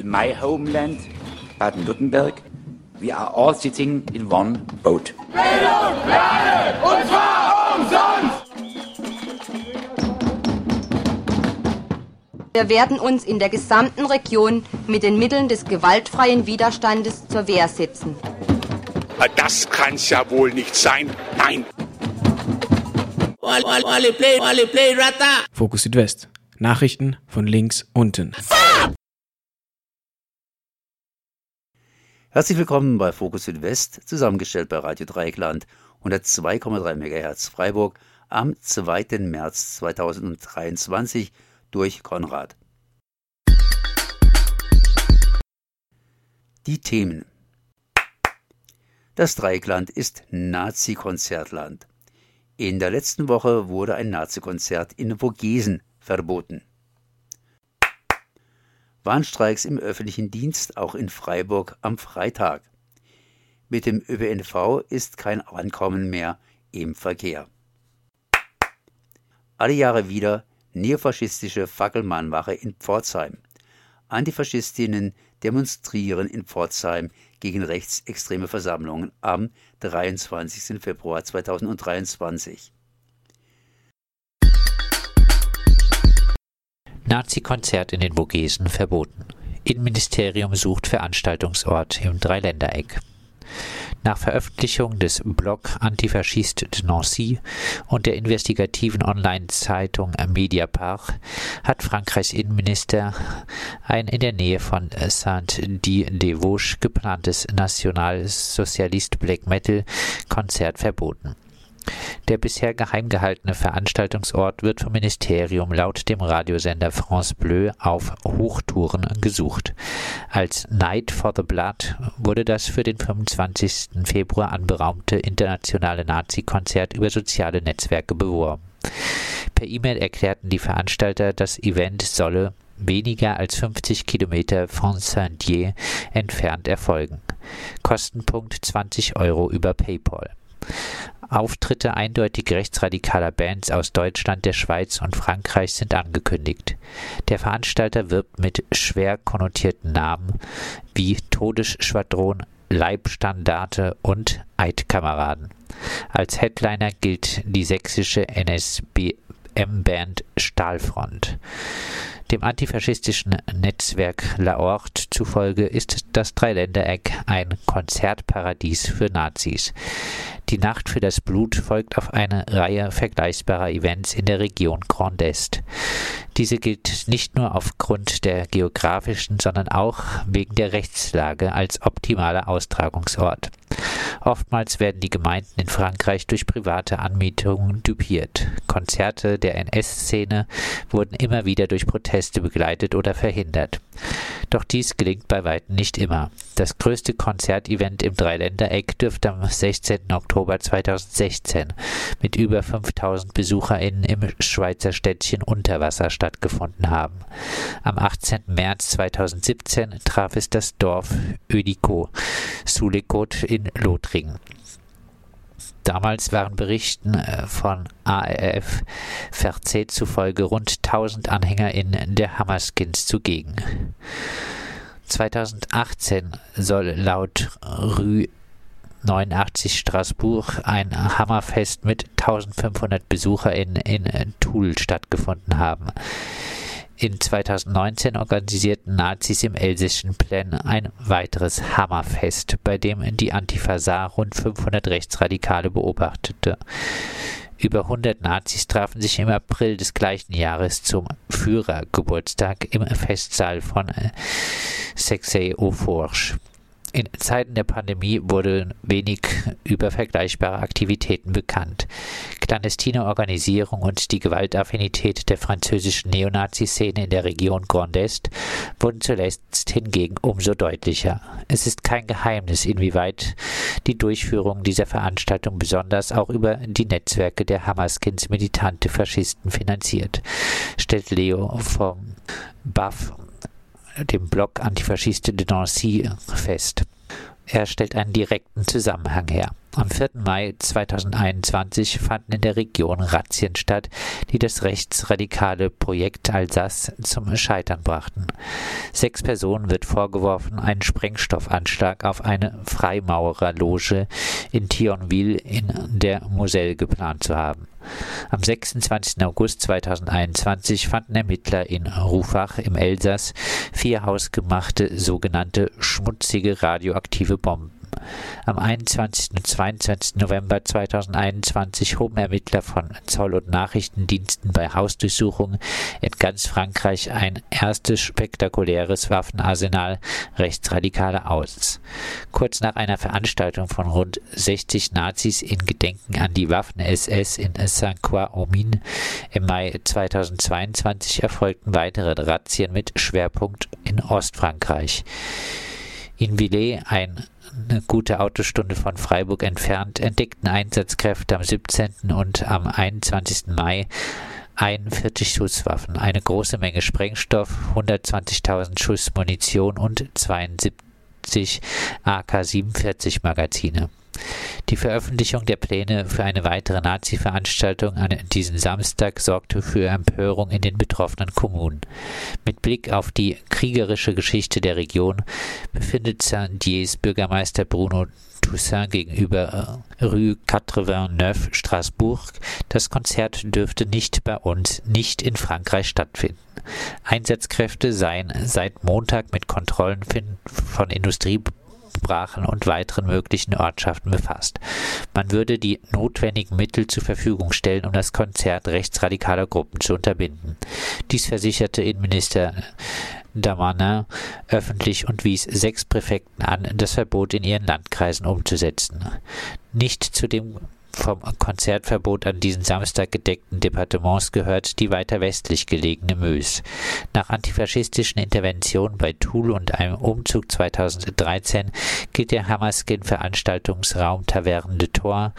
in my homeland, Baden-Württemberg, we are all sitting in one boat. Bildung, Lade, und zwar umsonst! Wir werden uns in der gesamten Region mit den Mitteln des gewaltfreien Widerstandes zur Wehr setzen. Das kann's ja wohl nicht sein. Nein. Fokus Südwest. Nachrichten von links unten. Herzlich willkommen bei Fokus Südwest, zusammengestellt bei Radio Dreieckland 102,3 MHz Freiburg am 2. März 2023 durch Konrad. Die Themen Das Dreieckland ist Nazi-Konzertland. In der letzten Woche wurde ein Nazi-Konzert in Vogesen verboten. Warnstreiks im öffentlichen Dienst auch in Freiburg am Freitag. Mit dem ÖPNV ist kein Ankommen mehr im Verkehr. Alle Jahre wieder neofaschistische Fackelmannwache in Pforzheim. Antifaschistinnen demonstrieren in Pforzheim gegen rechtsextreme Versammlungen am 23. Februar 2023. Nazi-Konzert in den Vogesen verboten. Innenministerium sucht Veranstaltungsort im Dreiländereck. Nach Veröffentlichung des Blog Antifaschiste de Nancy und der investigativen Online-Zeitung Mediapart hat Frankreichs Innenminister ein in der Nähe von Saint-Dié-des-Vosges geplantes Nationalsozialist Black Metal Konzert verboten. Der bisher geheim gehaltene Veranstaltungsort wird vom Ministerium laut dem Radiosender France Bleu auf Hochtouren gesucht. Als Night for the Blood wurde das für den 25. Februar anberaumte internationale Nazi-Konzert über soziale Netzwerke beworben. Per E-Mail erklärten die Veranstalter, das Event solle weniger als 50 Kilometer von Saint-Dié entfernt erfolgen. Kostenpunkt 20 Euro über PayPal. Auftritte eindeutig rechtsradikaler Bands aus Deutschland, der Schweiz und Frankreich sind angekündigt. Der Veranstalter wirbt mit schwer konnotierten Namen wie Todesschwadron, Leibstandarte und Eidkameraden. Als Headliner gilt die sächsische NSBM-Band Stahlfront. Dem antifaschistischen Netzwerk La Horte zufolge ist das Dreiländereck ein Konzertparadies für Nazis. Die Nacht für das Blut folgt auf eine Reihe vergleichbarer Events in der Region Grand Est. Diese gilt nicht nur aufgrund der geografischen, sondern auch wegen der Rechtslage als optimaler Austragungsort. Oftmals werden die Gemeinden in Frankreich durch private Anmietungen dupiert. Konzerte der NS-Szene wurden immer wieder durch Proteste begleitet oder verhindert. Doch dies gelingt bei weitem nicht immer. Das größte Konzertevent im Dreiländereck dürfte am 16. Oktober 2016 mit über 5000 BesucherInnen im Schweizer Städtchen Unterwasser stattgefunden haben. Am 18. März 2017 traf es das Dorf Ödiko, Sulekot in Lothringen. Damals waren Berichten äh, von ARF Verzählt zufolge rund 1000 AnhängerInnen der Hammerskins zugegen. 2018 soll laut Rue 89 Straßburg ein Hammerfest mit 1500 BesucherInnen in Toul stattgefunden haben. In 2019 organisierten Nazis im elsässischen Plen ein weiteres Hammerfest, bei dem die Antifa rund 500 Rechtsradikale beobachtete. Über 100 Nazis trafen sich im April des gleichen Jahres zum Führergeburtstag im Festsaal von Sexey-au-Forge. In Zeiten der Pandemie wurde wenig über vergleichbare Aktivitäten bekannt. Clandestine Organisierung und die Gewaltaffinität der französischen Neonazi-Szene in der Region Grand Est wurden zuletzt hingegen umso deutlicher. Es ist kein Geheimnis, inwieweit die Durchführung dieser Veranstaltung besonders auch über die Netzwerke der Hammerskins militante Faschisten finanziert, stellt Leo vom BAF dem Blog Antifaschiste de Nancy fest. Er stellt einen direkten Zusammenhang her. Am 4. Mai 2021 fanden in der Region Razzien statt, die das rechtsradikale Projekt Alsace zum Scheitern brachten. Sechs Personen wird vorgeworfen, einen Sprengstoffanschlag auf eine Freimaurerloge in Thionville in der Moselle geplant zu haben. Am 26. August 2021 fanden Ermittler in Rufach im Elsass vier hausgemachte sogenannte schmutzige radioaktive Bomben. Am 21. und 22. November 2021 hoben Ermittler von Zoll- und Nachrichtendiensten bei Hausdurchsuchungen in ganz Frankreich ein erstes spektakuläres Waffenarsenal Rechtsradikaler aus. Kurz nach einer Veranstaltung von rund 60 Nazis in Gedenken an die Waffen-SS in Saint-Croix-aux-Mines im Mai 2022 erfolgten weitere Razzien mit Schwerpunkt in Ostfrankreich. In Villers, ein eine gute Autostunde von Freiburg entfernt, entdeckten Einsatzkräfte am 17. und am 21. Mai 41 Schusswaffen, eine große Menge Sprengstoff, 120.000 Schuss Munition und 72 AK-47 Magazine. Die Veröffentlichung der Pläne für eine weitere Nazi-Veranstaltung an diesem Samstag sorgte für Empörung in den betroffenen Kommunen. Mit Blick auf die kriegerische Geschichte der Region befindet Saint-Diés Bürgermeister Bruno Toussaint gegenüber äh, Rue 89 Straßburg. Das Konzert dürfte nicht bei uns, nicht in Frankreich stattfinden. Einsatzkräfte seien seit Montag mit Kontrollen von Industrie Sprachen und weiteren möglichen Ortschaften befasst. Man würde die notwendigen Mittel zur Verfügung stellen, um das Konzert rechtsradikaler Gruppen zu unterbinden. Dies versicherte Innenminister Damanin öffentlich und wies sechs Präfekten an, das Verbot in ihren Landkreisen umzusetzen. Nicht zu dem vom Konzertverbot an diesen Samstag gedeckten Departements gehört die weiter westlich gelegene Mös. Nach antifaschistischen Interventionen bei Toul und einem Umzug 2013 gilt der Hammerskin-Veranstaltungsraum Taverne de Tor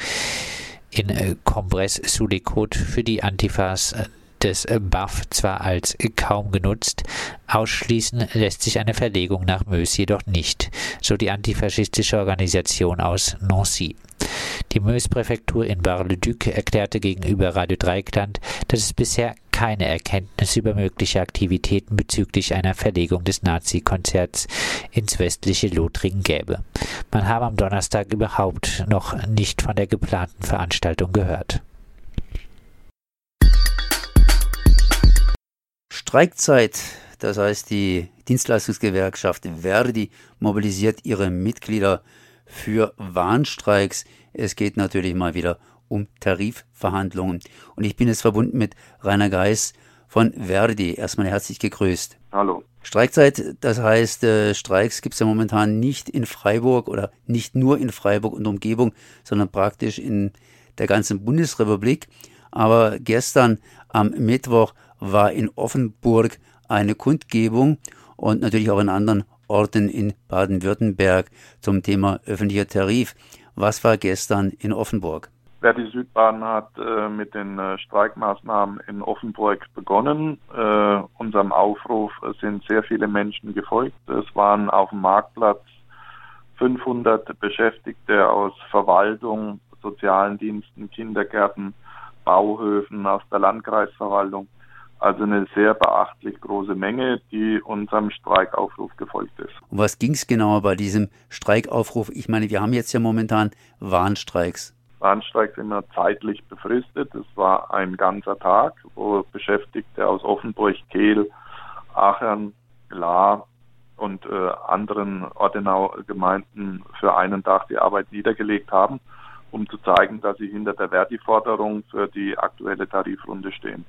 in äh, Combresse sous les Côtes für die Antifas äh, des BAF zwar als kaum genutzt, ausschließen lässt sich eine Verlegung nach Mös jedoch nicht, so die antifaschistische Organisation aus Nancy. Die Meuse-Präfektur in Bar-le-Duc erklärte gegenüber Radio Dreikland, dass es bisher keine Erkenntnis über mögliche Aktivitäten bezüglich einer Verlegung des Nazi-Konzerts ins westliche Lothringen gäbe. Man habe am Donnerstag überhaupt noch nicht von der geplanten Veranstaltung gehört. Streikzeit, das heißt die Dienstleistungsgewerkschaft Verdi mobilisiert ihre Mitglieder für Warnstreiks. Es geht natürlich mal wieder um Tarifverhandlungen. Und ich bin jetzt verbunden mit Rainer Geis von Verdi. Erstmal herzlich gegrüßt. Hallo. Streikzeit, das heißt, äh, Streiks gibt es ja momentan nicht in Freiburg oder nicht nur in Freiburg und Umgebung, sondern praktisch in der ganzen Bundesrepublik. Aber gestern am Mittwoch war in Offenburg eine Kundgebung und natürlich auch in anderen Orten in Baden-Württemberg zum Thema öffentlicher Tarif. Was war gestern in Offenburg? Verdi Südbahn hat äh, mit den äh, Streikmaßnahmen in Offenburg begonnen. Äh, unserem Aufruf sind sehr viele Menschen gefolgt. Es waren auf dem Marktplatz 500 Beschäftigte aus Verwaltung, sozialen Diensten, Kindergärten, Bauhöfen, aus der Landkreisverwaltung. Also eine sehr beachtlich große Menge, die unserem Streikaufruf gefolgt ist. Um was ging es genauer bei diesem Streikaufruf? Ich meine, wir haben jetzt ja momentan Warnstreiks. Warnstreiks immer zeitlich befristet. Es war ein ganzer Tag, wo Beschäftigte aus Offenburg, Kehl, Aachen, La und äh, anderen Ortenau-Gemeinden für einen Tag die Arbeit niedergelegt haben, um zu zeigen, dass sie hinter der Verdi-Forderung für die aktuelle Tarifrunde stehen.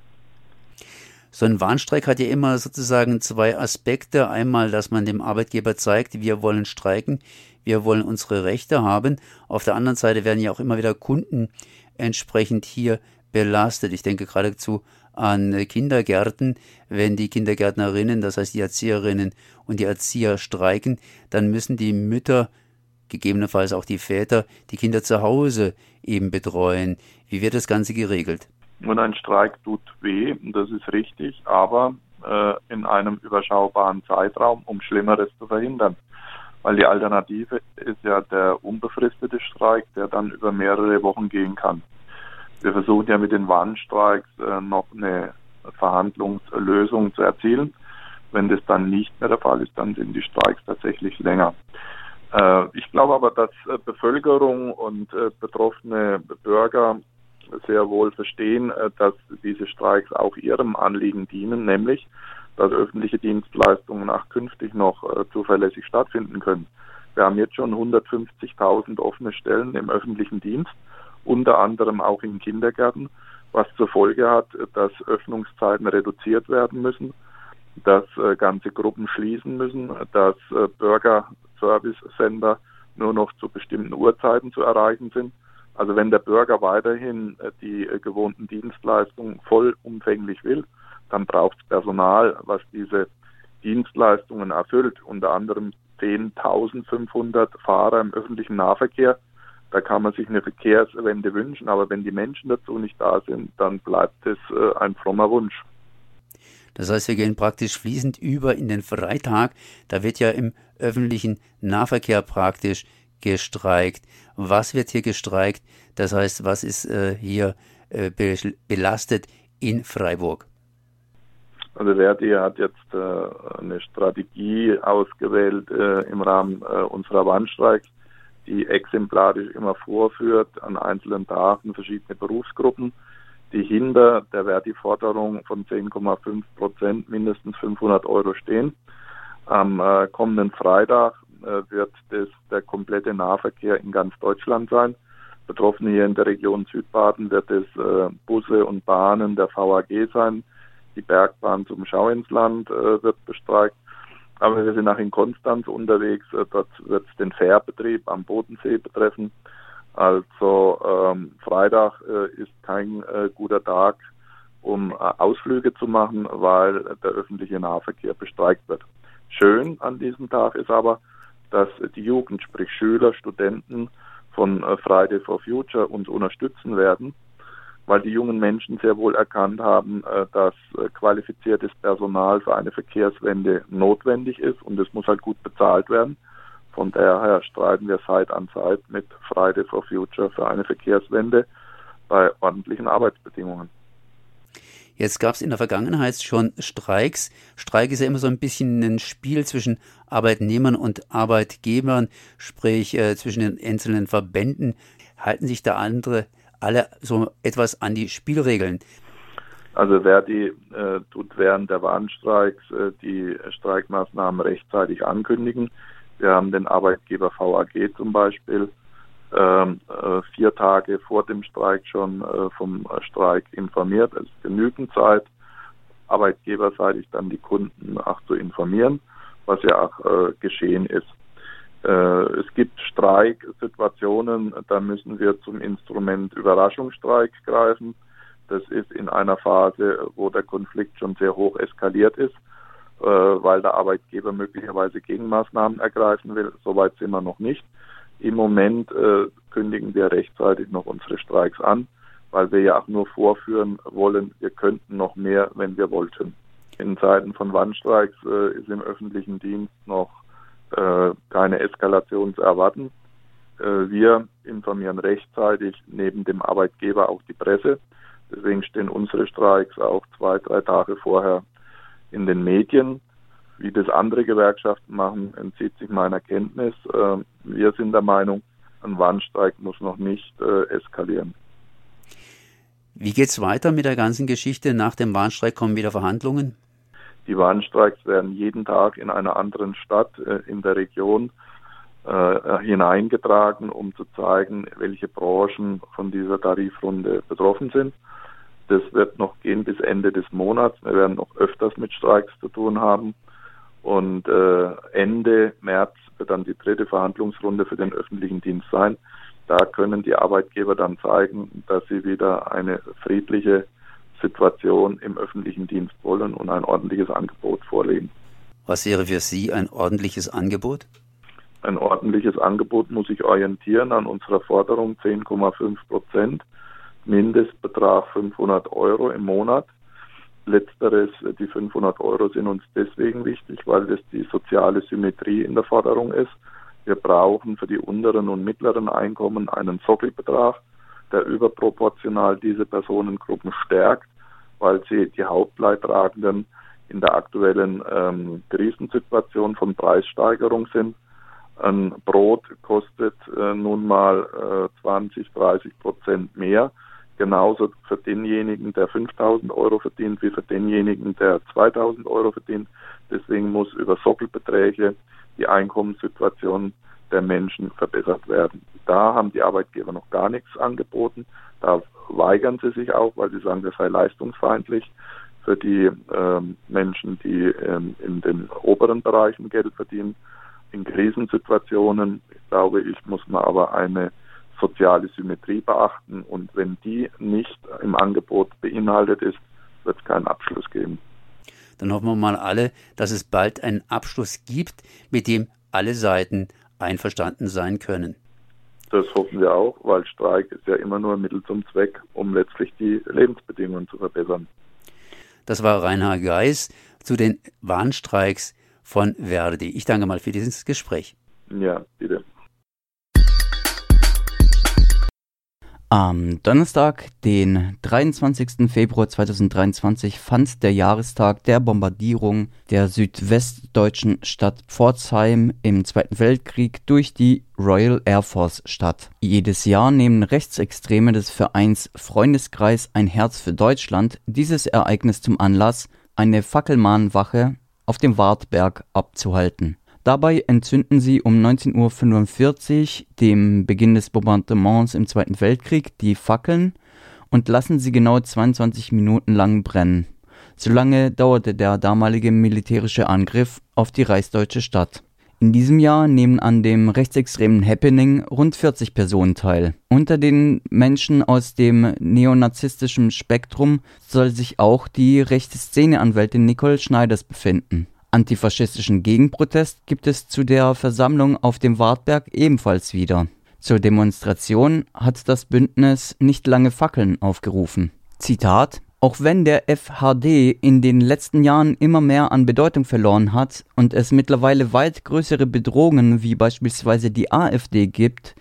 So ein Warnstreik hat ja immer sozusagen zwei Aspekte. Einmal, dass man dem Arbeitgeber zeigt, wir wollen streiken, wir wollen unsere Rechte haben. Auf der anderen Seite werden ja auch immer wieder Kunden entsprechend hier belastet. Ich denke geradezu an Kindergärten. Wenn die Kindergärtnerinnen, das heißt die Erzieherinnen und die Erzieher streiken, dann müssen die Mütter, gegebenenfalls auch die Väter, die Kinder zu Hause eben betreuen. Wie wird das Ganze geregelt? Und ein Streik tut weh, das ist richtig, aber äh, in einem überschaubaren Zeitraum, um Schlimmeres zu verhindern. weil die Alternative ist ja der unbefristete Streik, der dann über mehrere Wochen gehen kann. Wir versuchen ja mit den Warnstreiks äh, noch eine Verhandlungslösung zu erzielen. Wenn das dann nicht mehr der Fall ist, dann sind die Streiks tatsächlich länger. Äh, ich glaube aber, dass äh, Bevölkerung und äh, betroffene Bürger sehr wohl verstehen, äh, dass diese Streiks auch ihrem Anliegen dienen, nämlich dass öffentliche Dienstleistungen auch künftig noch äh, zuverlässig stattfinden können. Wir haben jetzt schon 150.000 offene Stellen im öffentlichen Dienst, unter anderem auch in Kindergärten, was zur Folge hat, dass Öffnungszeiten reduziert werden müssen, dass äh, ganze Gruppen schließen müssen, dass Bürgerservice-Sender nur noch zu bestimmten Uhrzeiten zu erreichen sind. Also wenn der Bürger weiterhin äh, die äh, gewohnten Dienstleistungen vollumfänglich will, dann braucht es Personal, was diese Dienstleistungen erfüllt, unter anderem 10.500 Fahrer im öffentlichen Nahverkehr. Da kann man sich eine Verkehrswende wünschen, aber wenn die Menschen dazu nicht da sind, dann bleibt es äh, ein frommer Wunsch. Das heißt, wir gehen praktisch fließend über in den Freitag. Da wird ja im öffentlichen Nahverkehr praktisch gestreikt. Was wird hier gestreikt? Das heißt, was ist äh, hier äh, belastet in Freiburg? Also Verdi hat jetzt äh, eine Strategie ausgewählt äh, im Rahmen äh, unserer Warnstreiks, die exemplarisch immer vorführt an einzelnen Tagen verschiedene Berufsgruppen, die hinter der Verdi-Forderung von 10,5 Prozent mindestens 500 Euro stehen. Am äh, kommenden Freitag äh, wird das der komplette Nahverkehr in ganz Deutschland sein. Betroffen hier in der Region Südbaden wird es äh, Busse und Bahnen der VAG sein, die Bergbahn zum Schau ins Land äh, wird bestreikt. Aber wir sind auch in Konstanz unterwegs. Äh, dort wird es den Fährbetrieb am Bodensee betreffen. Also ähm, Freitag äh, ist kein äh, guter Tag, um Ausflüge zu machen, weil der öffentliche Nahverkehr bestreikt wird. Schön an diesem Tag ist aber, dass die Jugend, sprich Schüler, Studenten von äh, Friday for Future uns unterstützen werden weil die jungen Menschen sehr wohl erkannt haben, äh, dass äh, qualifiziertes Personal für eine Verkehrswende notwendig ist und es muss halt gut bezahlt werden. Von daher streiten wir Seit an Seit mit Friday for Future für eine Verkehrswende bei ordentlichen Arbeitsbedingungen. Jetzt gab es in der Vergangenheit schon Streiks. Streik ist ja immer so ein bisschen ein Spiel zwischen Arbeitnehmern und Arbeitgebern, sprich äh, zwischen den einzelnen Verbänden. Halten sich da andere alle so etwas an die Spielregeln. Also Verdi äh, tut während der Warnstreiks äh, die Streikmaßnahmen rechtzeitig ankündigen. Wir haben den Arbeitgeber VAG zum Beispiel ähm, äh, vier Tage vor dem Streik schon äh, vom Streik informiert. Es ist genügend Zeit, arbeitgeberseitig dann die Kunden auch zu informieren, was ja auch äh, geschehen ist. Es gibt Streiksituationen, da müssen wir zum Instrument Überraschungsstreik greifen. Das ist in einer Phase, wo der Konflikt schon sehr hoch eskaliert ist, weil der Arbeitgeber möglicherweise Gegenmaßnahmen ergreifen will. Soweit sind wir noch nicht. Im Moment äh, kündigen wir rechtzeitig noch unsere Streiks an, weil wir ja auch nur vorführen wollen, wir könnten noch mehr, wenn wir wollten. In Zeiten von Warnstreiks ist im öffentlichen Dienst noch äh, keine Eskalation zu erwarten. Äh, wir informieren rechtzeitig neben dem Arbeitgeber auch die Presse. Deswegen stehen unsere Streiks auch zwei, drei Tage vorher in den Medien. Wie das andere Gewerkschaften machen, entzieht sich meiner Kenntnis. Äh, wir sind der Meinung, ein Warnstreik muss noch nicht äh, eskalieren. Wie geht es weiter mit der ganzen Geschichte? Nach dem Warnstreik kommen wieder Verhandlungen? Die Warnstreiks werden jeden Tag in einer anderen Stadt äh, in der Region äh, hineingetragen, um zu zeigen, welche Branchen von dieser Tarifrunde betroffen sind. Das wird noch gehen bis Ende des Monats. Wir werden noch öfters mit Streiks zu tun haben. Und äh, Ende März wird dann die dritte Verhandlungsrunde für den öffentlichen Dienst sein. Da können die Arbeitgeber dann zeigen, dass sie wieder eine friedliche Situation im öffentlichen Dienst wollen und ein ordentliches Angebot vorlegen. Was wäre für Sie ein ordentliches Angebot? Ein ordentliches Angebot muss sich orientieren an unserer Forderung 10,5 Prozent, Mindestbetrag 500 Euro im Monat. Letzteres, die 500 Euro sind uns deswegen wichtig, weil das die soziale Symmetrie in der Forderung ist. Wir brauchen für die unteren und mittleren Einkommen einen Sockelbetrag, der überproportional diese Personengruppen stärkt, weil sie die Hauptleidtragenden in der aktuellen ähm, Krisensituation von Preissteigerung sind. Ein Brot kostet äh, nun mal äh, 20, 30 Prozent mehr. Genauso für denjenigen, der 5000 Euro verdient, wie für denjenigen, der 2000 Euro verdient. Deswegen muss über Sockelbeträge die Einkommenssituation der Menschen verbessert werden. Da haben die Arbeitgeber noch gar nichts angeboten. Da weigern sie sich auch, weil sie sagen, das sei leistungsfeindlich für die ähm, Menschen, die ähm, in den oberen Bereichen Geld verdienen. In Krisensituationen, glaube ich, muss man aber eine soziale Symmetrie beachten und wenn die nicht im Angebot beinhaltet ist, wird es keinen Abschluss geben. Dann hoffen wir mal alle, dass es bald einen Abschluss gibt, mit dem alle Seiten einverstanden sein können. Das hoffen wir auch, weil Streik ist ja immer nur ein Mittel zum Zweck, um letztlich die Lebensbedingungen zu verbessern. Das war Reinhard Geis zu den Warnstreiks von Verdi. Ich danke mal für dieses Gespräch. Ja, bitte. Am Donnerstag, den 23. Februar 2023, fand der Jahrestag der Bombardierung der südwestdeutschen Stadt Pforzheim im Zweiten Weltkrieg durch die Royal Air Force statt. Jedes Jahr nehmen Rechtsextreme des Vereins Freundeskreis Ein Herz für Deutschland dieses Ereignis zum Anlass, eine Fackelmahnwache auf dem Wartberg abzuhalten. Dabei entzünden sie um 19:45 Uhr, dem Beginn des Bombardements im Zweiten Weltkrieg, die Fackeln und lassen sie genau 22 Minuten lang brennen. So lange dauerte der damalige militärische Angriff auf die reichsdeutsche Stadt. In diesem Jahr nehmen an dem rechtsextremen Happening rund 40 Personen teil. Unter den Menschen aus dem neonazistischen Spektrum soll sich auch die rechte Szeneanwältin Nicole Schneiders befinden Antifaschistischen Gegenprotest gibt es zu der Versammlung auf dem Wartberg ebenfalls wieder. Zur Demonstration hat das Bündnis nicht lange Fackeln aufgerufen. Zitat auch wenn der FHD in den letzten Jahren immer mehr an Bedeutung verloren hat und es mittlerweile weit größere Bedrohungen wie beispielsweise die AfD gibt,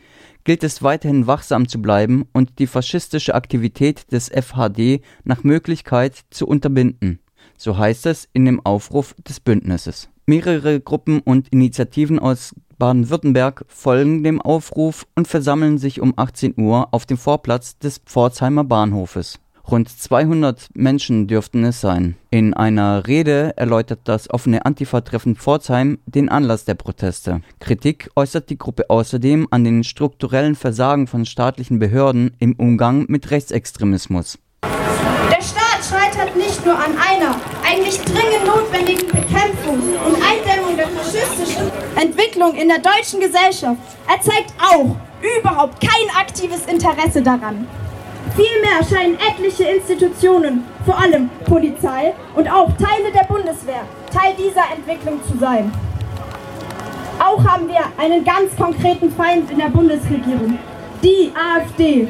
gilt es weiterhin wachsam zu bleiben und die faschistische Aktivität des FHD nach Möglichkeit zu unterbinden. So heißt es in dem Aufruf des Bündnisses. Mehrere Gruppen und Initiativen aus Baden-Württemberg folgen dem Aufruf und versammeln sich um 18 Uhr auf dem Vorplatz des Pforzheimer Bahnhofes. Rund 200 Menschen dürften es sein. In einer Rede erläutert das offene Antifa-Treffen Pforzheim den Anlass der Proteste. Kritik äußert die Gruppe außerdem an den strukturellen Versagen von staatlichen Behörden im Umgang mit Rechtsextremismus. Der Staat nur an einer eigentlich dringend notwendigen Bekämpfung und Eindämmung der faschistischen Entwicklung in der deutschen Gesellschaft. Er zeigt auch überhaupt kein aktives Interesse daran. Vielmehr scheinen etliche Institutionen, vor allem Polizei und auch Teile der Bundeswehr, Teil dieser Entwicklung zu sein. Auch haben wir einen ganz konkreten Feind in der Bundesregierung, die AfD.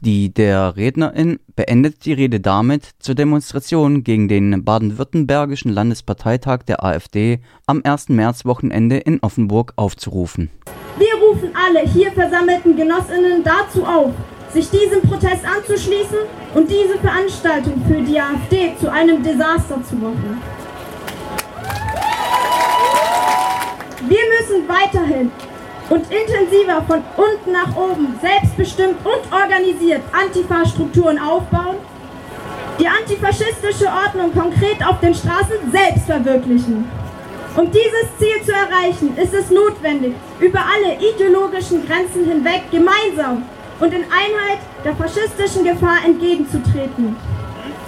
Die der Rednerin beendet die Rede damit, zur Demonstration gegen den baden-württembergischen Landesparteitag der AfD am 1. Märzwochenende in Offenburg aufzurufen. Wir rufen alle hier versammelten Genossinnen dazu auf, sich diesem Protest anzuschließen und diese Veranstaltung für die AfD zu einem Desaster zu machen. Wir müssen weiterhin und intensiver von unten nach oben, selbstbestimmt und organisiert Antifa-Strukturen aufbauen, die antifaschistische Ordnung konkret auf den Straßen selbst verwirklichen. Um dieses Ziel zu erreichen, ist es notwendig, über alle ideologischen Grenzen hinweg gemeinsam und in Einheit der faschistischen Gefahr entgegenzutreten.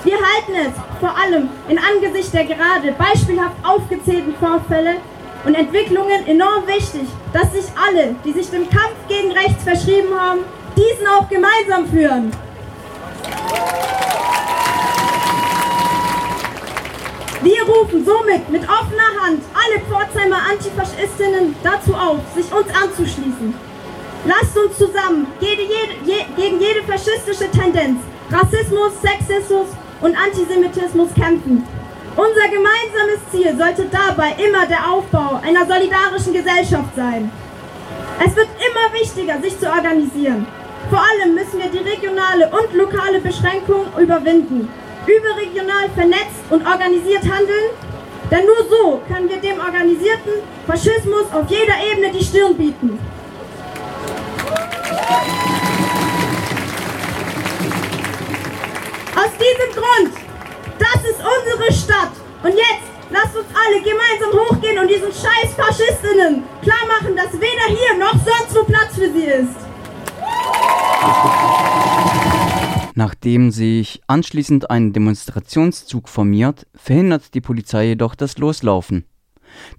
Wir halten es vor allem in Angesicht der gerade beispielhaft aufgezählten Vorfälle und Entwicklungen enorm wichtig, dass sich alle, die sich dem Kampf gegen rechts verschrieben haben, diesen auch gemeinsam führen. Wir rufen somit mit offener Hand alle Pforzheimer Antifaschistinnen dazu auf, sich uns anzuschließen. Lasst uns zusammen jede, jede, je, gegen jede faschistische Tendenz, Rassismus, Sexismus und Antisemitismus kämpfen. Unser gemeinsames Ziel sollte dabei immer der Aufbau einer solidarischen Gesellschaft sein. Es wird immer wichtiger, sich zu organisieren. Vor allem müssen wir die regionale und lokale Beschränkung überwinden, überregional vernetzt und organisiert handeln, denn nur so können wir dem organisierten Faschismus auf jeder Ebene die Stirn bieten. Aus diesem Grund, das ist unsere Stadt. Und jetzt lasst uns alle gemeinsam hochgehen und diesen scheiß Faschistinnen klar machen, dass weder hier noch sonst wo Platz für sie ist. Nachdem sich anschließend ein Demonstrationszug formiert, verhindert die Polizei jedoch das Loslaufen.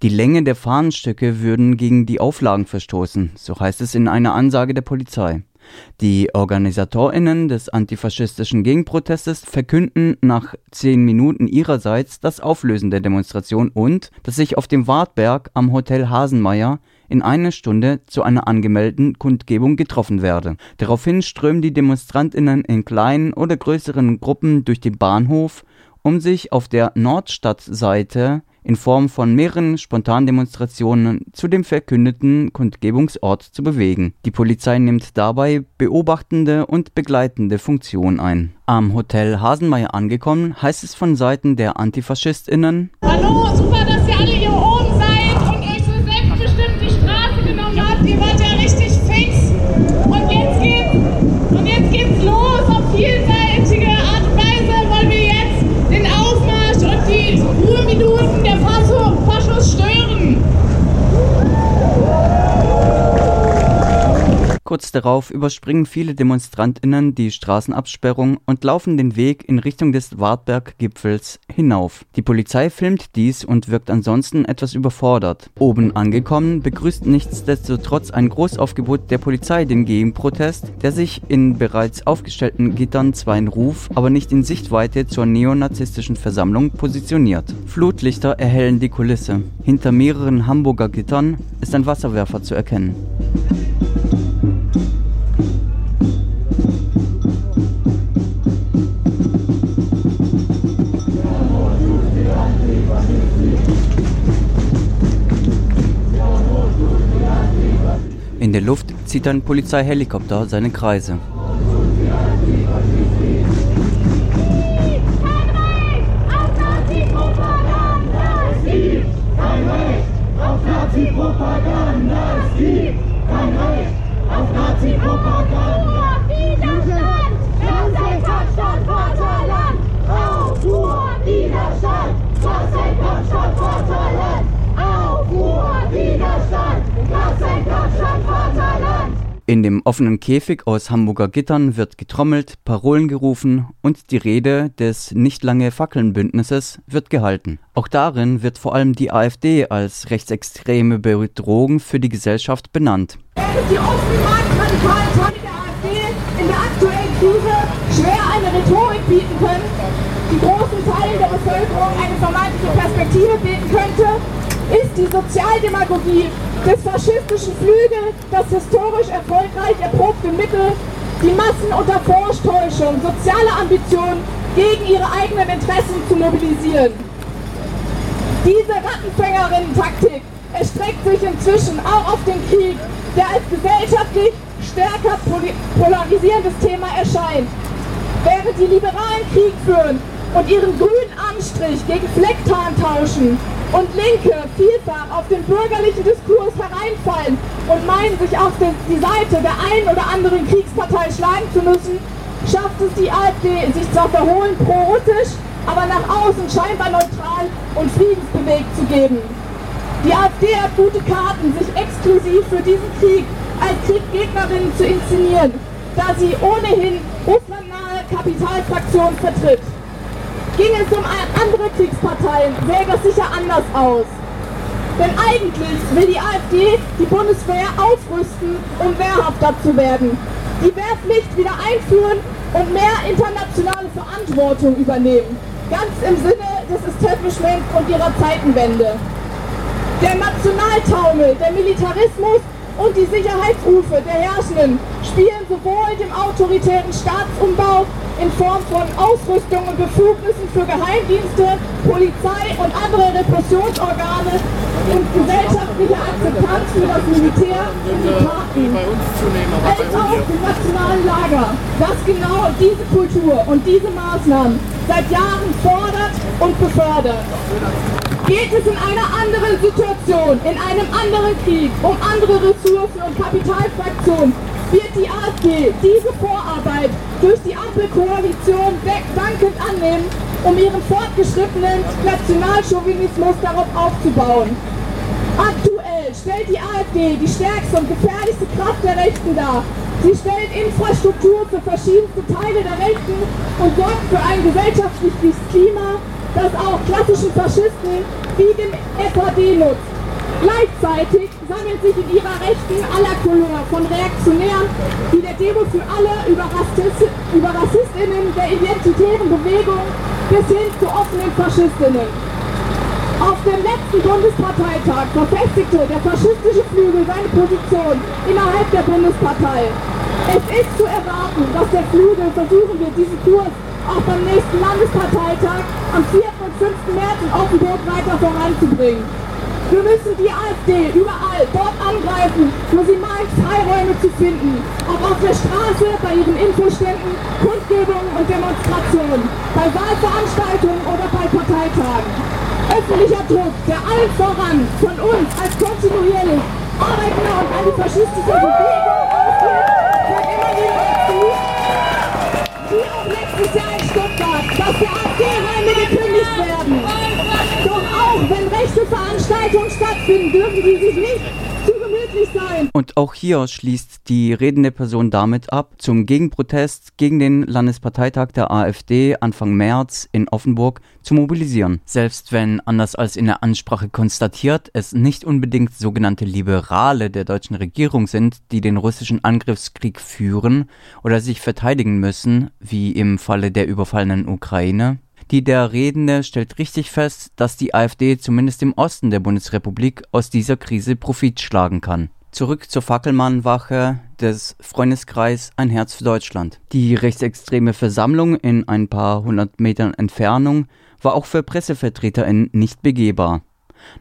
Die Länge der Fahnenstücke würden gegen die Auflagen verstoßen, so heißt es in einer Ansage der Polizei. Die OrganisatorInnen des antifaschistischen Gegenprotestes verkünden nach zehn Minuten ihrerseits das Auflösen der Demonstration und dass sich auf dem Wartberg am Hotel Hasenmeier in einer Stunde zu einer angemeldeten Kundgebung getroffen werde. Daraufhin strömen die DemonstrantInnen in kleinen oder größeren Gruppen durch den Bahnhof, um sich auf der Nordstadtseite in Form von mehreren Spontandemonstrationen zu dem verkündeten Kundgebungsort zu bewegen. Die Polizei nimmt dabei beobachtende und begleitende Funktion ein. Am Hotel Hasenmeier angekommen, heißt es von Seiten der AntifaschistInnen Hallo, super, dass ihr alle hier oben Kurz darauf überspringen viele DemonstrantInnen die Straßenabsperrung und laufen den Weg in Richtung des Wartberg-Gipfels hinauf. Die Polizei filmt dies und wirkt ansonsten etwas überfordert. Oben angekommen begrüßt nichtsdestotrotz ein Großaufgebot der Polizei den Gegenprotest, der sich in bereits aufgestellten Gittern zwar in Ruf, aber nicht in Sichtweite zur neonazistischen Versammlung positioniert. Flutlichter erhellen die Kulisse. Hinter mehreren Hamburger Gittern ist ein Wasserwerfer zu erkennen. In der Luft zieht ein Polizeihelikopter seine Kreise. In dem offenen Käfig aus Hamburger Gittern wird getrommelt, Parolen gerufen und die Rede des nicht lange Fackeln-Bündnisses wird gehalten. Auch darin wird vor allem die AfD als rechtsextreme Bedrohung für die Gesellschaft benannt. Die offenbar Teile der AfD in der aktuellen Krise schwer eine Rhetorik bieten können, die großen Teilen der Bevölkerung eine vermeintliche Perspektive bieten könnte, ist die Sozialdemagogie des faschistischen Flügels das historisch erfolgreich erprobte Mittel, die Massen unter Vortäuschung sozialer Ambitionen gegen ihre eigenen Interessen zu mobilisieren. Diese Rattenfängerinnen-Taktik erstreckt sich inzwischen auch auf den Krieg, der als gesellschaftlich stärker polarisierendes Thema erscheint. Während die Liberalen Krieg führen und ihren grünen Anstrich gegen Flecktarn tauschen und Linke vielfach auf den bürgerlichen Diskurs hereinfallen und meinen, sich auf die Seite der einen oder anderen Kriegspartei schlagen zu müssen, schafft es die AfD, sich zwar verhohlen pro-russisch, aber nach außen scheinbar neutral und friedensbewegt zu geben. Die AfD hat gute Karten, sich exklusiv für diesen Krieg als Krieggegnerinnen zu inszenieren, da sie ohnehin russlandnahe Kapitalfraktionen vertritt. Ging es um andere Kriegsparteien, sähe das sicher anders aus. Denn eigentlich will die AfD die Bundeswehr aufrüsten, um wehrhafter zu werden, die Wehrpflicht wieder einführen und mehr internationale Verantwortung übernehmen. Ganz im Sinne des Establishments und ihrer Zeitenwende. Der Nationaltaumel, der Militarismus und die Sicherheitsrufe der Herrschenden spielen sowohl dem autoritären Staatsumbau in Form von Ausrüstung und Befugnissen für Geheimdienste, Polizei und andere Repressionsorgane und gesellschaftliche Akzeptanz für das Militär in die Karten. Als auch im nationalen Lager, das genau diese Kultur und diese Maßnahmen seit Jahren fordert und befördert. Geht es in einer anderen Situation, in einem anderen Krieg, um andere Ressourcen und Kapitalfraktionen, wird die AfD diese Vorarbeit durch die Ampelkoalition dankend annehmen, um ihren fortgeschrittenen Nationalchauvinismus darauf aufzubauen. Aktuell stellt die AfD die stärkste und gefährlichste Kraft der Rechten dar. Sie stellt Infrastruktur für verschiedenste Teile der Rechten und sorgt für ein gesellschaftliches Klima, das auch klassischen Faschisten wie dem FAD nutzt. Gleichzeitig sammelt sich in ihrer Rechten aller Couleur von Reaktionären wie der Demo für alle über, Rassist, über Rassistinnen der identitären Bewegung bis hin zu offenen Faschistinnen. Auf dem letzten Bundesparteitag verfestigte der faschistische Flügel seine Position innerhalb der Bundespartei. Es ist zu erwarten, dass der Flügel versuchen wird, diesen Kurs auch beim nächsten Landesparteitag am 4. und 5. März in Offenburg weiter voranzubringen. Wir müssen die AfD überall dort angreifen, wo sie meint, Freiräume zu finden. Ob auf der Straße, bei ihren Infoständen, Kundgebungen und Demonstrationen, bei Wahlveranstaltungen oder bei Parteitagen. Öffentlicher Druck, der allen voran von uns als kontinuierlich arbeitende und antifaschistische Bewegung ausgeht, führt immer wieder in Stuttgart, dass der AfD-Räume gekündigt werden. Doch auch wenn rechte Veranstaltungen stattfinden, dürfen die sich nicht gemütlich sein. Und auch hier schließt die redende Person damit ab, zum Gegenprotest gegen den Landesparteitag der AfD Anfang März in Offenburg zu mobilisieren. Selbst wenn, anders als in der Ansprache konstatiert, es nicht unbedingt sogenannte Liberale der deutschen Regierung sind, die den russischen Angriffskrieg führen oder sich verteidigen müssen, wie im Falle der überfallenen Ukraine, die der Redende stellt richtig fest, dass die AfD zumindest im Osten der Bundesrepublik aus dieser Krise Profit schlagen kann. Zurück zur Fackelmannwache des Freundeskreis Ein Herz für Deutschland. Die rechtsextreme Versammlung in ein paar hundert Metern Entfernung war auch für PressevertreterInnen nicht begehbar.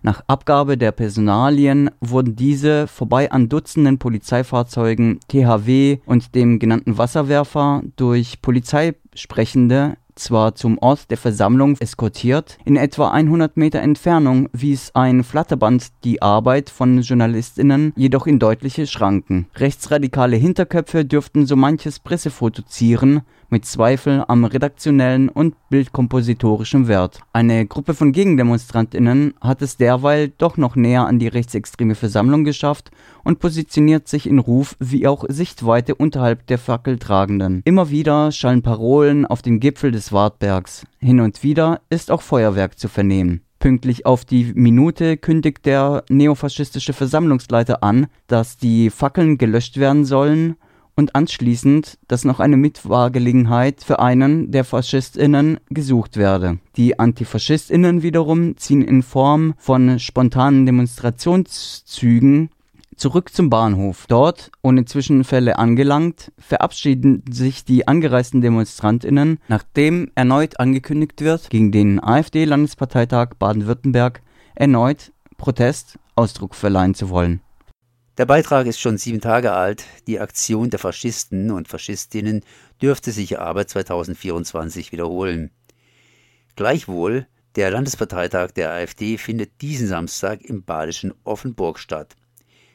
Nach Abgabe der Personalien wurden diese vorbei an Dutzenden Polizeifahrzeugen THW und dem genannten Wasserwerfer durch Polizeisprechende zwar zum Ort der Versammlung eskortiert, in etwa 100 Meter Entfernung wies ein Flatterband die Arbeit von JournalistInnen jedoch in deutliche Schranken. Rechtsradikale Hinterköpfe dürften so manches Pressefoto zieren, mit Zweifel am redaktionellen und bildkompositorischen Wert. Eine Gruppe von GegendemonstrantInnen hat es derweil doch noch näher an die rechtsextreme Versammlung geschafft und positioniert sich in Ruf wie auch Sichtweite unterhalb der Fackeltragenden. Immer wieder schallen Parolen auf dem Gipfel des Wartbergs. Hin und wieder ist auch Feuerwerk zu vernehmen. Pünktlich auf die Minute kündigt der neofaschistische Versammlungsleiter an, dass die Fackeln gelöscht werden sollen und anschließend, dass noch eine Mitfahrgelegenheit für einen der FaschistInnen gesucht werde. Die AntifaschistInnen wiederum ziehen in Form von spontanen Demonstrationszügen zurück zum Bahnhof. Dort, ohne Zwischenfälle angelangt, verabschieden sich die angereisten DemonstrantInnen, nachdem erneut angekündigt wird, gegen den AfD-Landesparteitag Baden-Württemberg erneut Protest Ausdruck verleihen zu wollen. Der Beitrag ist schon sieben Tage alt. Die Aktion der Faschisten und Faschistinnen dürfte sich aber 2024 wiederholen. Gleichwohl, der Landesparteitag der AfD findet diesen Samstag im badischen Offenburg statt.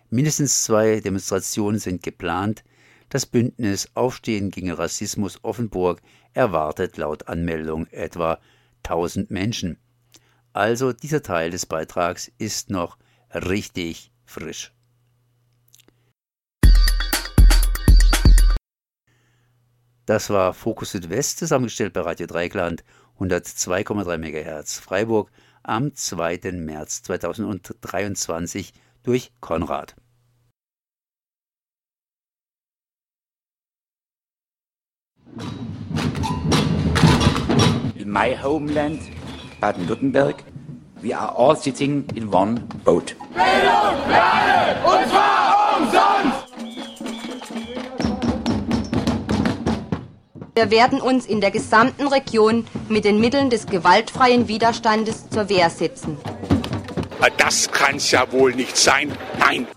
Mindestens zwei Demonstrationen sind geplant. Das Bündnis Aufstehen gegen Rassismus Offenburg erwartet laut Anmeldung etwa 1000 Menschen. Also dieser Teil des Beitrags ist noch richtig frisch. Das war Fokus Südwest, zusammengestellt bei Radio Dreikland, 102,3 MHz Freiburg am 2. März 2023 durch Konrad. In my homeland, Baden-Württemberg, we are all sitting in one boat. Bildung, Lerne, und zwar um Wir werden uns in der gesamten Region mit den Mitteln des gewaltfreien Widerstandes zur Wehr setzen. Das kann's ja wohl nicht sein. Nein.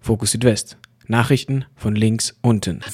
Fokus Südwest. Nachrichten von links unten.